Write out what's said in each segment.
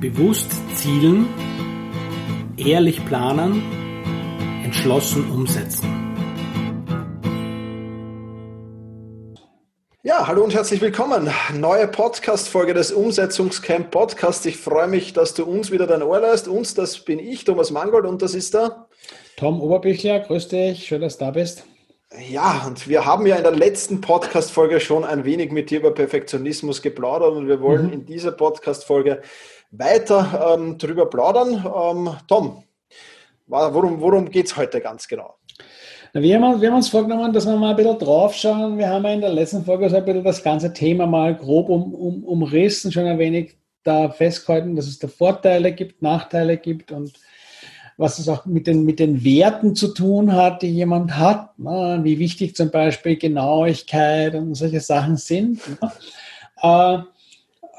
Bewusst zielen, ehrlich planen, entschlossen umsetzen. Ja, hallo und herzlich willkommen. Neue Podcast-Folge des Umsetzungscamp Podcast. Ich freue mich, dass du uns wieder dein Ohr lässt. Uns, das bin ich, Thomas Mangold, und das ist der Tom Oberbichler. Grüß dich, schön, dass du da bist. Ja, und wir haben ja in der letzten Podcast-Folge schon ein wenig mit dir über Perfektionismus geplaudert und wir wollen mhm. in dieser Podcast-Folge weiter ähm, drüber plaudern. Ähm, Tom, worum, worum geht es heute ganz genau? Wir haben, wir haben, uns vorgenommen, dass wir mal ein bisschen draufschauen. Wir haben ja in der letzten Folge so ein bisschen das ganze Thema mal grob um, um, umrissen, schon ein wenig da festgehalten, dass es da Vorteile gibt, Nachteile gibt und was es auch mit den, mit den Werten zu tun hat, die jemand hat, ne? wie wichtig zum Beispiel Genauigkeit und solche Sachen sind. Ne?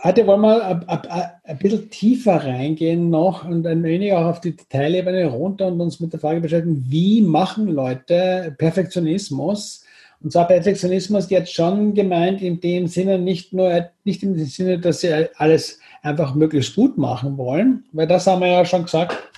Heute wollen wir ein, ein, ein, bisschen tiefer reingehen noch und ein wenig auch auf die Detailebene runter und uns mit der Frage beschäftigen, wie machen Leute Perfektionismus? Und zwar Perfektionismus jetzt schon gemeint in dem Sinne, nicht nur, nicht im Sinne, dass sie alles einfach möglichst gut machen wollen, weil das haben wir ja schon gesagt,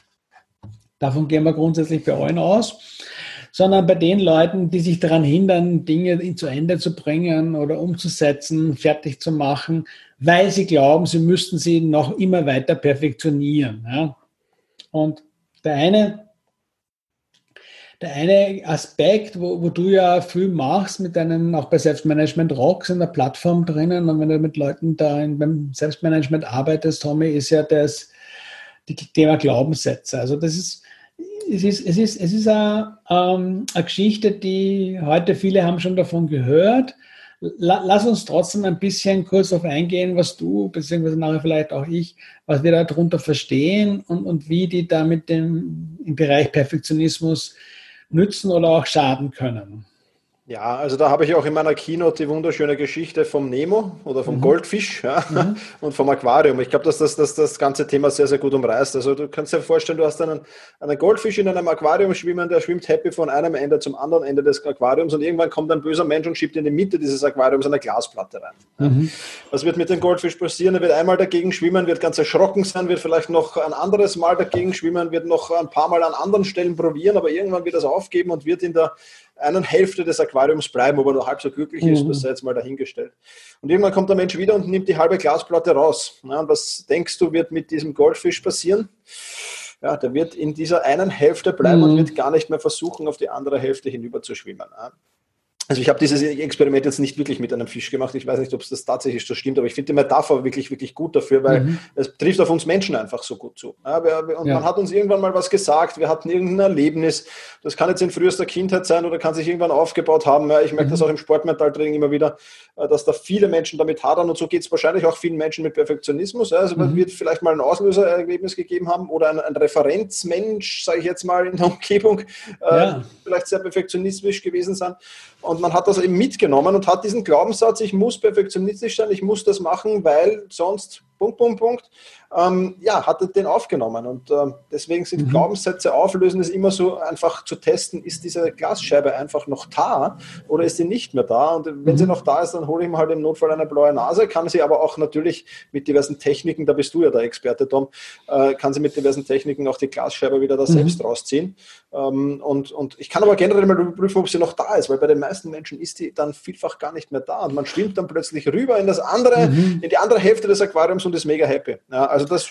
Davon gehen wir grundsätzlich bei allen aus. Sondern bei den Leuten, die sich daran hindern, Dinge zu Ende zu bringen oder umzusetzen, fertig zu machen, weil sie glauben, sie müssten sie noch immer weiter perfektionieren. Ja? Und der eine, der eine Aspekt, wo, wo, du ja viel machst mit deinen, auch bei Selbstmanagement Rocks in der Plattform drinnen und wenn du mit Leuten da in, beim Selbstmanagement arbeitest, Tommy, ist ja das, die Thema Glaubenssätze. Also das ist, es ist, es ist, es ist eine, ähm, eine Geschichte, die heute viele haben schon davon gehört. Lass uns trotzdem ein bisschen kurz auf eingehen, was du, beziehungsweise nachher vielleicht auch ich, was wir darunter verstehen und, und wie die da mit dem im Bereich Perfektionismus nützen oder auch schaden können. Ja, also da habe ich auch in meiner Keynote die wunderschöne Geschichte vom Nemo oder vom mhm. Goldfisch ja, mhm. und vom Aquarium. Ich glaube, dass das, das das ganze Thema sehr, sehr gut umreißt. Also du kannst dir vorstellen, du hast einen, einen Goldfisch in einem Aquarium schwimmen, der schwimmt happy von einem Ende zum anderen Ende des Aquariums und irgendwann kommt ein böser Mensch und schiebt in die Mitte dieses Aquariums eine Glasplatte rein. Mhm. Was wird mit dem Goldfisch passieren? Er wird einmal dagegen schwimmen, wird ganz erschrocken sein, wird vielleicht noch ein anderes Mal dagegen schwimmen, wird noch ein paar Mal an anderen Stellen probieren, aber irgendwann wird er es aufgeben und wird in der einen Hälfte des Aquariums bleiben, ob er nur halb so glücklich ist, mhm. das sei jetzt mal dahingestellt. Und irgendwann kommt der Mensch wieder und nimmt die halbe Glasplatte raus. Ja, und was denkst du, wird mit diesem Goldfisch passieren? Ja, der wird in dieser einen Hälfte bleiben mhm. und wird gar nicht mehr versuchen, auf die andere Hälfte hinüber zu schwimmen. Also ich habe dieses Experiment jetzt nicht wirklich mit einem Fisch gemacht. Ich weiß nicht, ob es das tatsächlich so stimmt, aber ich finde die Metapher wirklich, wirklich gut dafür, weil mhm. es trifft auf uns Menschen einfach so gut zu. Ja, wir, und ja. man hat uns irgendwann mal was gesagt, wir hatten irgendein Erlebnis. Das kann jetzt in frühester Kindheit sein oder kann sich irgendwann aufgebaut haben. Ja, ich merke mhm. das auch im Sportmentaltraining immer wieder, äh, dass da viele Menschen damit hadern und so geht es wahrscheinlich auch vielen Menschen mit Perfektionismus. Also man mhm. wird vielleicht mal ein Auslösererlebnis gegeben haben oder ein, ein Referenzmensch, sage ich jetzt mal, in der Umgebung, äh, vielleicht sehr perfektionistisch gewesen sein. Und man hat das eben mitgenommen und hat diesen Glaubenssatz, ich muss perfektionistisch sein, ich muss das machen, weil sonst Punkt, Punkt, Punkt, ähm, ja, hat er den aufgenommen. Und äh, deswegen sind mhm. Glaubenssätze auflösen, ist immer so einfach zu testen, ist diese Glasscheibe einfach noch da oder ist sie nicht mehr da? Und wenn mhm. sie noch da ist, dann hole ich mir halt im Notfall eine blaue Nase, kann sie aber auch natürlich mit diversen Techniken, da bist du ja der Experte, Tom, äh, kann sie mit diversen Techniken auch die Glasscheibe wieder da mhm. selbst rausziehen. Ähm, und, und ich kann aber generell mal überprüfen, ob sie noch da ist, weil bei den meisten Menschen ist die dann vielfach gar nicht mehr da und man schwimmt dann plötzlich rüber in das andere, mhm. in die andere Hälfte des Aquariums und ist mega happy. Ja, also das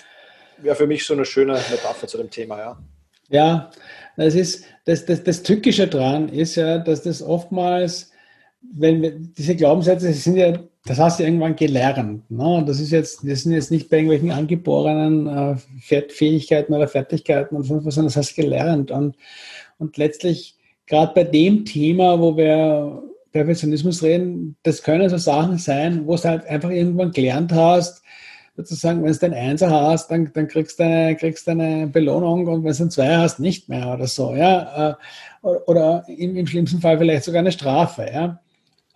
wäre für mich so eine schöne Metapher zu dem Thema, ja. Ja, das ist das, das, das Tückische daran ist ja, dass das oftmals, wenn wir, diese Glaubenssätze sind ja, das hast du irgendwann gelernt. Ne? Das ist jetzt, das sind jetzt nicht bei irgendwelchen angeborenen äh, Fähigkeiten oder Fertigkeiten und so, sondern das hast du gelernt. Und, und letztlich, gerade bei dem Thema, wo wir Perfektionismus reden, das können so Sachen sein, wo du halt einfach irgendwann gelernt hast, sozusagen, wenn du den Einser hast, dann, dann kriegst du eine, kriegst eine Belohnung und wenn du einen Zweier hast, nicht mehr oder so, ja. Äh, oder im, im schlimmsten Fall vielleicht sogar eine Strafe, ja.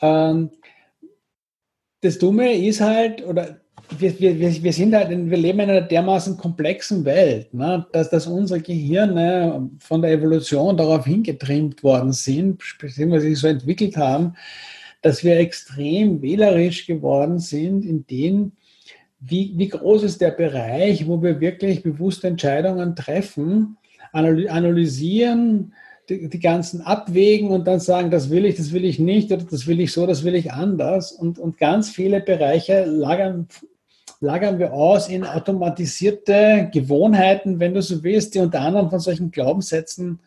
Ähm, das Dumme ist halt, oder wir, wir, wir sind halt, wir leben in einer dermaßen komplexen Welt, ne, dass, dass unsere Gehirne von der Evolution darauf hingetrimmt worden sind, beziehungsweise sich so entwickelt haben, dass wir extrem wählerisch geworden sind in denen, wie, wie groß ist der Bereich, wo wir wirklich bewusste Entscheidungen treffen, analysieren, die, die, ganzen abwägen und dann sagen, das will ich, das will ich nicht oder das will ich so, das will ich anders. Und, und ganz viele Bereiche lagern, lagern wir aus in automatisierte Gewohnheiten, wenn du so willst, die unter anderem von solchen Glaubenssätzen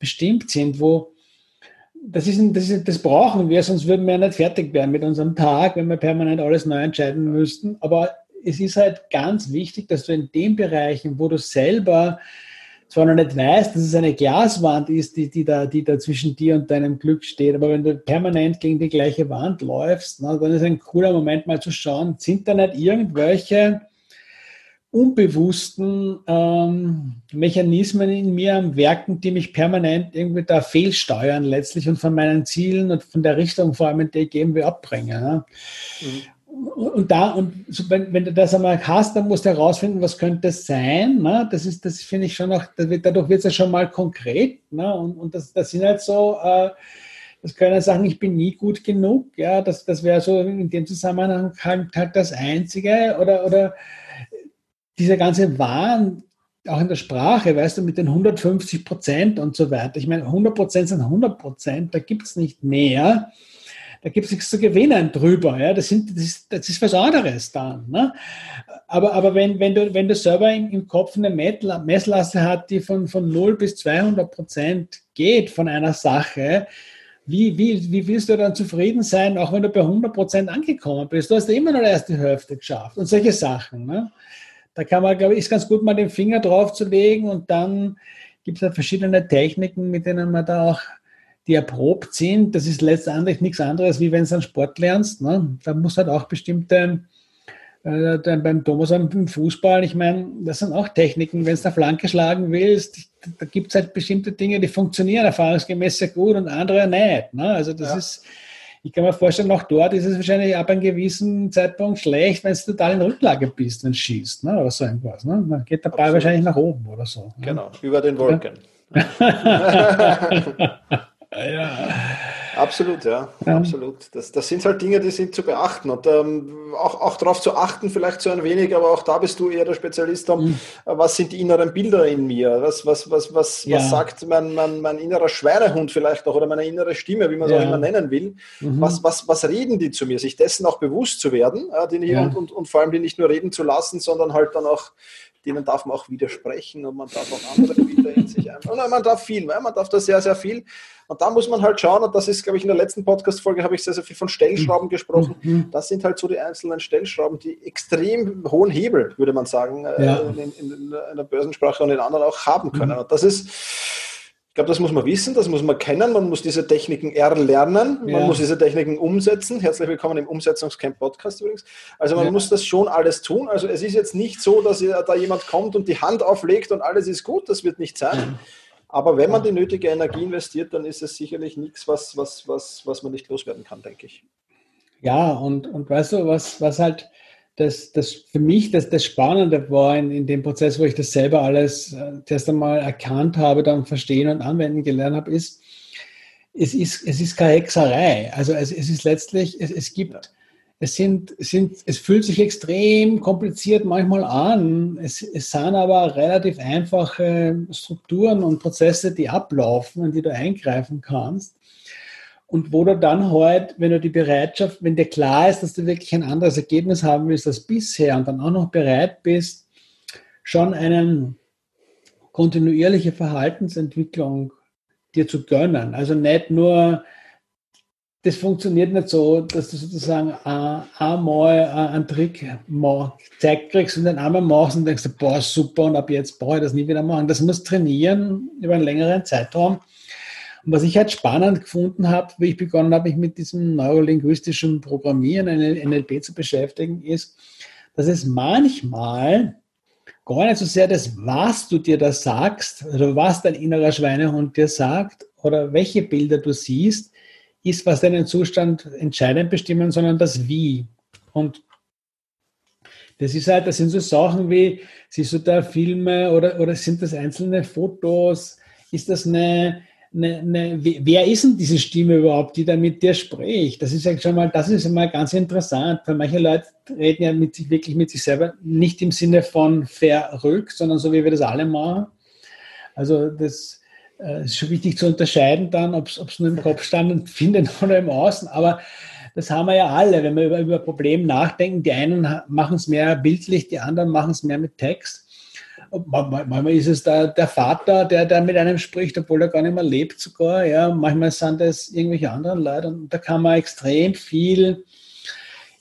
bestimmt sind, wo das, ist, das, ist, das brauchen wir, sonst würden wir ja nicht fertig werden mit unserem Tag, wenn wir permanent alles neu entscheiden müssten. Aber es ist halt ganz wichtig, dass du in den Bereichen, wo du selber zwar noch nicht weißt, dass es eine Glaswand ist, die, die, da, die da zwischen dir und deinem Glück steht, aber wenn du permanent gegen die gleiche Wand läufst, na, dann ist ein cooler Moment mal zu schauen, sind da nicht irgendwelche unbewussten ähm, Mechanismen in mir am Werken, die mich permanent irgendwie da fehlsteuern letztlich und von meinen Zielen und von der Richtung vor allem, in die ich irgendwie abbringen. Ja. Mhm und da, und wenn, wenn, du das einmal hast, dann musst du herausfinden, was könnte es sein. Ne? Das ist, das finde ich schon noch, dadurch wird es ja schon mal konkret. Ne? Und, und das, das sind halt so, äh, das können sagen, ich bin nie gut genug. Ja, das, das wäre so in dem Zusammenhang halt, halt das Einzige. Oder, oder dieser ganze Wahn, auch in der Sprache, weißt du, mit den 150 Prozent und so weiter. Ich meine, 100 Prozent sind 100 Prozent, da gibt es nicht mehr da gibt es nichts zu gewinnen drüber. Ja? Das, sind, das, ist, das ist was anderes dann. Ne? Aber, aber wenn, wenn, du, wenn du selber im, im Kopf eine Messlasse hat, die von, von 0 bis 200 Prozent geht von einer Sache, wie, wie, wie willst du dann zufrieden sein, auch wenn du bei 100 Prozent angekommen bist? Du hast ja immer noch erst die Hälfte geschafft und solche Sachen. Ne? Da kann man, glaube ich, ist ganz gut, mal den Finger drauf zu legen und dann gibt es halt verschiedene Techniken, mit denen man da auch die erprobt sind. Das ist letztendlich nichts anderes, wie wenn du einen Sport lernst. Ne? Da muss halt auch bestimmte, äh, beim Thomas im Fußball, ich meine, das sind auch Techniken, wenn du eine Flanke schlagen willst, da gibt es halt bestimmte Dinge, die funktionieren erfahrungsgemäß sehr gut und andere nicht. Ne? Also das ja. ist, ich kann mir vorstellen, auch dort ist es wahrscheinlich ab einem gewissen Zeitpunkt schlecht, wenn du total in Rücklage bist, wenn du schießt, ne? oder so irgendwas. Ne? Dann geht der Ball Absolut. wahrscheinlich nach oben oder so. Ne? Genau, über den Wolken. Ja. Absolut, ja, ja. absolut. Das, das sind halt Dinge, die sind zu beachten und ähm, auch, auch darauf zu achten, vielleicht so ein wenig, aber auch da bist du eher der Spezialist, um, mhm. was sind die inneren Bilder in mir? Was, was, was, was, ja. was sagt mein, mein, mein innerer Schweinehund vielleicht auch oder meine innere Stimme, wie man es auch immer nennen will? Mhm. Was, was, was reden die zu mir? Sich dessen auch bewusst zu werden äh, die, und, und, und vor allem die nicht nur reden zu lassen, sondern halt dann auch denen darf man auch widersprechen und man darf auch andere Bilder in sich ein. Und man darf viel, man darf da sehr, sehr viel. Und da muss man halt schauen, und das ist, glaube ich, in der letzten Podcast-Folge habe ich sehr, sehr viel von Stellschrauben gesprochen. Mhm. Das sind halt so die einzelnen Stellschrauben, die extrem hohen Hebel, würde man sagen, äh, ja. in, in, in, der Börsensprache und in anderen auch haben können. Mhm. Und das ist, ich glaube, das muss man wissen, das muss man kennen, man muss diese Techniken erlernen, man ja. muss diese Techniken umsetzen. Herzlich willkommen im Umsetzungscamp Podcast übrigens. Also man ja. muss das schon alles tun. Also es ist jetzt nicht so, dass da jemand kommt und die Hand auflegt und alles ist gut, das wird nicht sein. Aber wenn man die nötige Energie investiert, dann ist es sicherlich nichts, was, was, was, was man nicht loswerden kann, denke ich. Ja, und, und weißt du, was, was halt das, das für mich das, das Spannende war in, in dem Prozess, wo ich das selber alles äh, erst einmal erkannt habe, dann verstehen und anwenden gelernt habe, ist, es ist, es ist keine Hexerei. Also es, es ist letztlich, es, es gibt, es sind, sind, es fühlt sich extrem kompliziert manchmal an. Es, es sind aber relativ einfache Strukturen und Prozesse, die ablaufen, in die du eingreifen kannst und wo du dann halt, wenn du die Bereitschaft, wenn dir klar ist, dass du wirklich ein anderes Ergebnis haben willst als bisher und dann auch noch bereit bist, schon eine kontinuierliche Verhaltensentwicklung dir zu gönnen. Also nicht nur, das funktioniert nicht so, dass du sozusagen einmal einen Trick gezeigt kriegst und dann einmal machst und denkst, boah, super, und ab jetzt brauche ich das nie wieder machen. Das muss trainieren über einen längeren Zeitraum. Und was ich halt spannend gefunden habe, wie ich begonnen habe, mich mit diesem neurolinguistischen Programmieren, NLP zu beschäftigen, ist, dass es manchmal gar nicht so sehr das, was du dir da sagst, oder was dein innerer Schweinehund dir sagt, oder welche Bilder du siehst, ist, was deinen Zustand entscheidend bestimmen, sondern das Wie. Und das ist halt, das sind so Sachen wie, siehst du da Filme oder, oder sind das einzelne Fotos? Ist das eine, eine, eine, wer ist denn diese Stimme überhaupt, die da mit dir spricht? Das ist ja schon mal, das ist mal ganz interessant, weil manche Leute reden ja mit sich, wirklich mit sich selber, nicht im Sinne von verrückt, sondern so wie wir das alle machen. Also das äh, ist schon wichtig zu unterscheiden dann, ob es nur im Kopf stand findet oder im Außen, aber das haben wir ja alle, wenn wir über, über Probleme nachdenken. Die einen machen es mehr bildlich, die anderen machen es mehr mit Text manchmal ist es da der Vater, der, der mit einem spricht, obwohl er gar nicht mehr lebt sogar. Ja, manchmal sind es irgendwelche anderen Leute und da kann man extrem viel,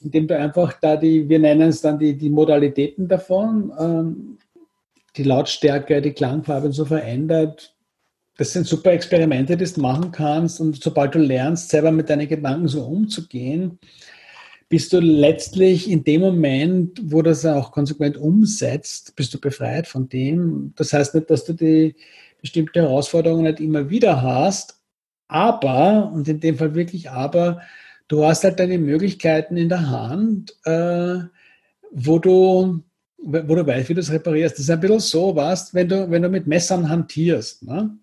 indem du einfach da die, wir nennen es dann die, die Modalitäten davon, ähm, die Lautstärke, die Klangfarbe so verändert. Das sind super Experimente, die du machen kannst und sobald du lernst, selber mit deinen Gedanken so umzugehen, bist du letztlich in dem Moment, wo das auch konsequent umsetzt, bist du befreit von dem. Das heißt nicht, dass du die bestimmte Herausforderungen nicht immer wieder hast, aber, und in dem Fall wirklich aber, du hast halt deine Möglichkeiten in der Hand, äh, wo du wo du weißt, wie du es reparierst. Das ist ein bisschen so, was, wenn du, wenn du mit Messern hantierst, ne,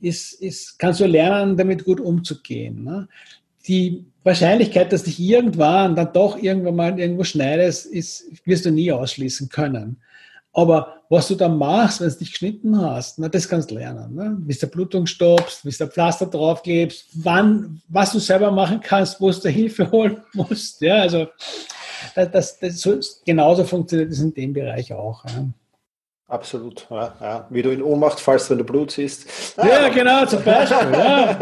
ist, ist, kannst du lernen, damit gut umzugehen. Ne? Die Wahrscheinlichkeit, dass dich irgendwann dann doch irgendwann mal irgendwo schneidest, ist, wirst du nie ausschließen können. Aber was du dann machst, wenn du dich geschnitten hast, na, das kannst du lernen. Ne? Wie du Blutung stoppst, wie du Pflaster draufklebst, wann, was du selber machen kannst, wo du Hilfe holen musst. Ja, also das, das, das so, genauso funktioniert es in dem Bereich auch. Ja. Absolut, ja, ja. Wie du in Ohnmacht fallst, wenn du Blut siehst. Ah, ja, genau, zum Beispiel. Ja.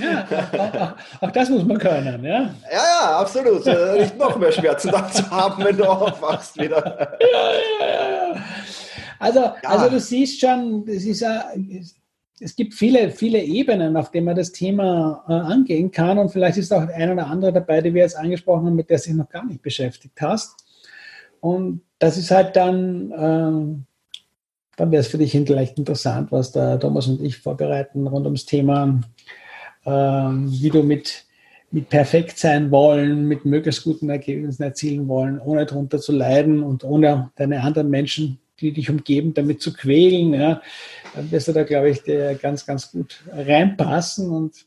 ja auch, auch, auch, das muss man können. Ja, ja, ja absolut. Äh, nicht noch mehr Schmerzen zu haben, wenn du aufwachst wieder. Ja, ja, ja. Also, also du siehst schon, es, ist, es gibt viele, viele Ebenen, auf denen man das Thema äh, angehen kann. Und vielleicht ist auch ein oder andere dabei, die wir jetzt angesprochen haben, mit der sich noch gar nicht beschäftigt hast. Und das ist halt dann äh, dann wäre es für dich vielleicht interessant, was da Thomas und ich vorbereiten rund ums Thema, ähm, wie du mit, mit perfekt sein wollen, mit möglichst guten Ergebnissen erzielen wollen, ohne darunter zu leiden und ohne deine anderen Menschen, die dich umgeben, damit zu quälen. Ja, dann wirst du da, glaube ich, ganz, ganz gut reinpassen und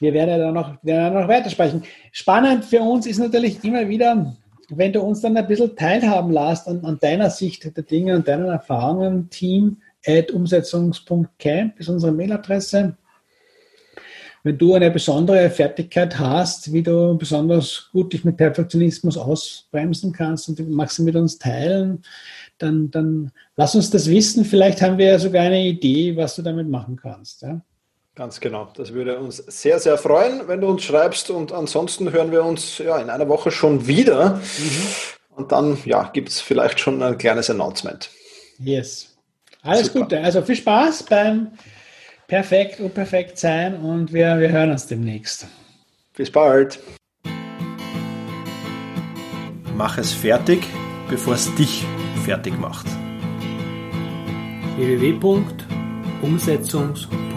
wir werden ja dann noch, werden noch weitersprechen. Spannend für uns ist natürlich immer wieder, wenn du uns dann ein bisschen teilhaben lässt an, an deiner Sicht der Dinge und deinen Erfahrungen, team at umsetzungs.camp ist unsere Mailadresse. Wenn du eine besondere Fertigkeit hast, wie du besonders gut dich mit Perfektionismus ausbremsen kannst und magst du mit uns teilen, dann, dann lass uns das wissen. Vielleicht haben wir ja sogar eine Idee, was du damit machen kannst. Ja? Ganz genau. Das würde uns sehr, sehr freuen, wenn du uns schreibst. Und ansonsten hören wir uns ja, in einer Woche schon wieder. Mhm. Und dann ja, gibt es vielleicht schon ein kleines Announcement. Yes. Alles Super. Gute. Also viel Spaß beim Perfekt und Perfekt sein und wir, wir hören uns demnächst. Bis bald. Mach es fertig, bevor es dich fertig macht. www.umsetzungs.de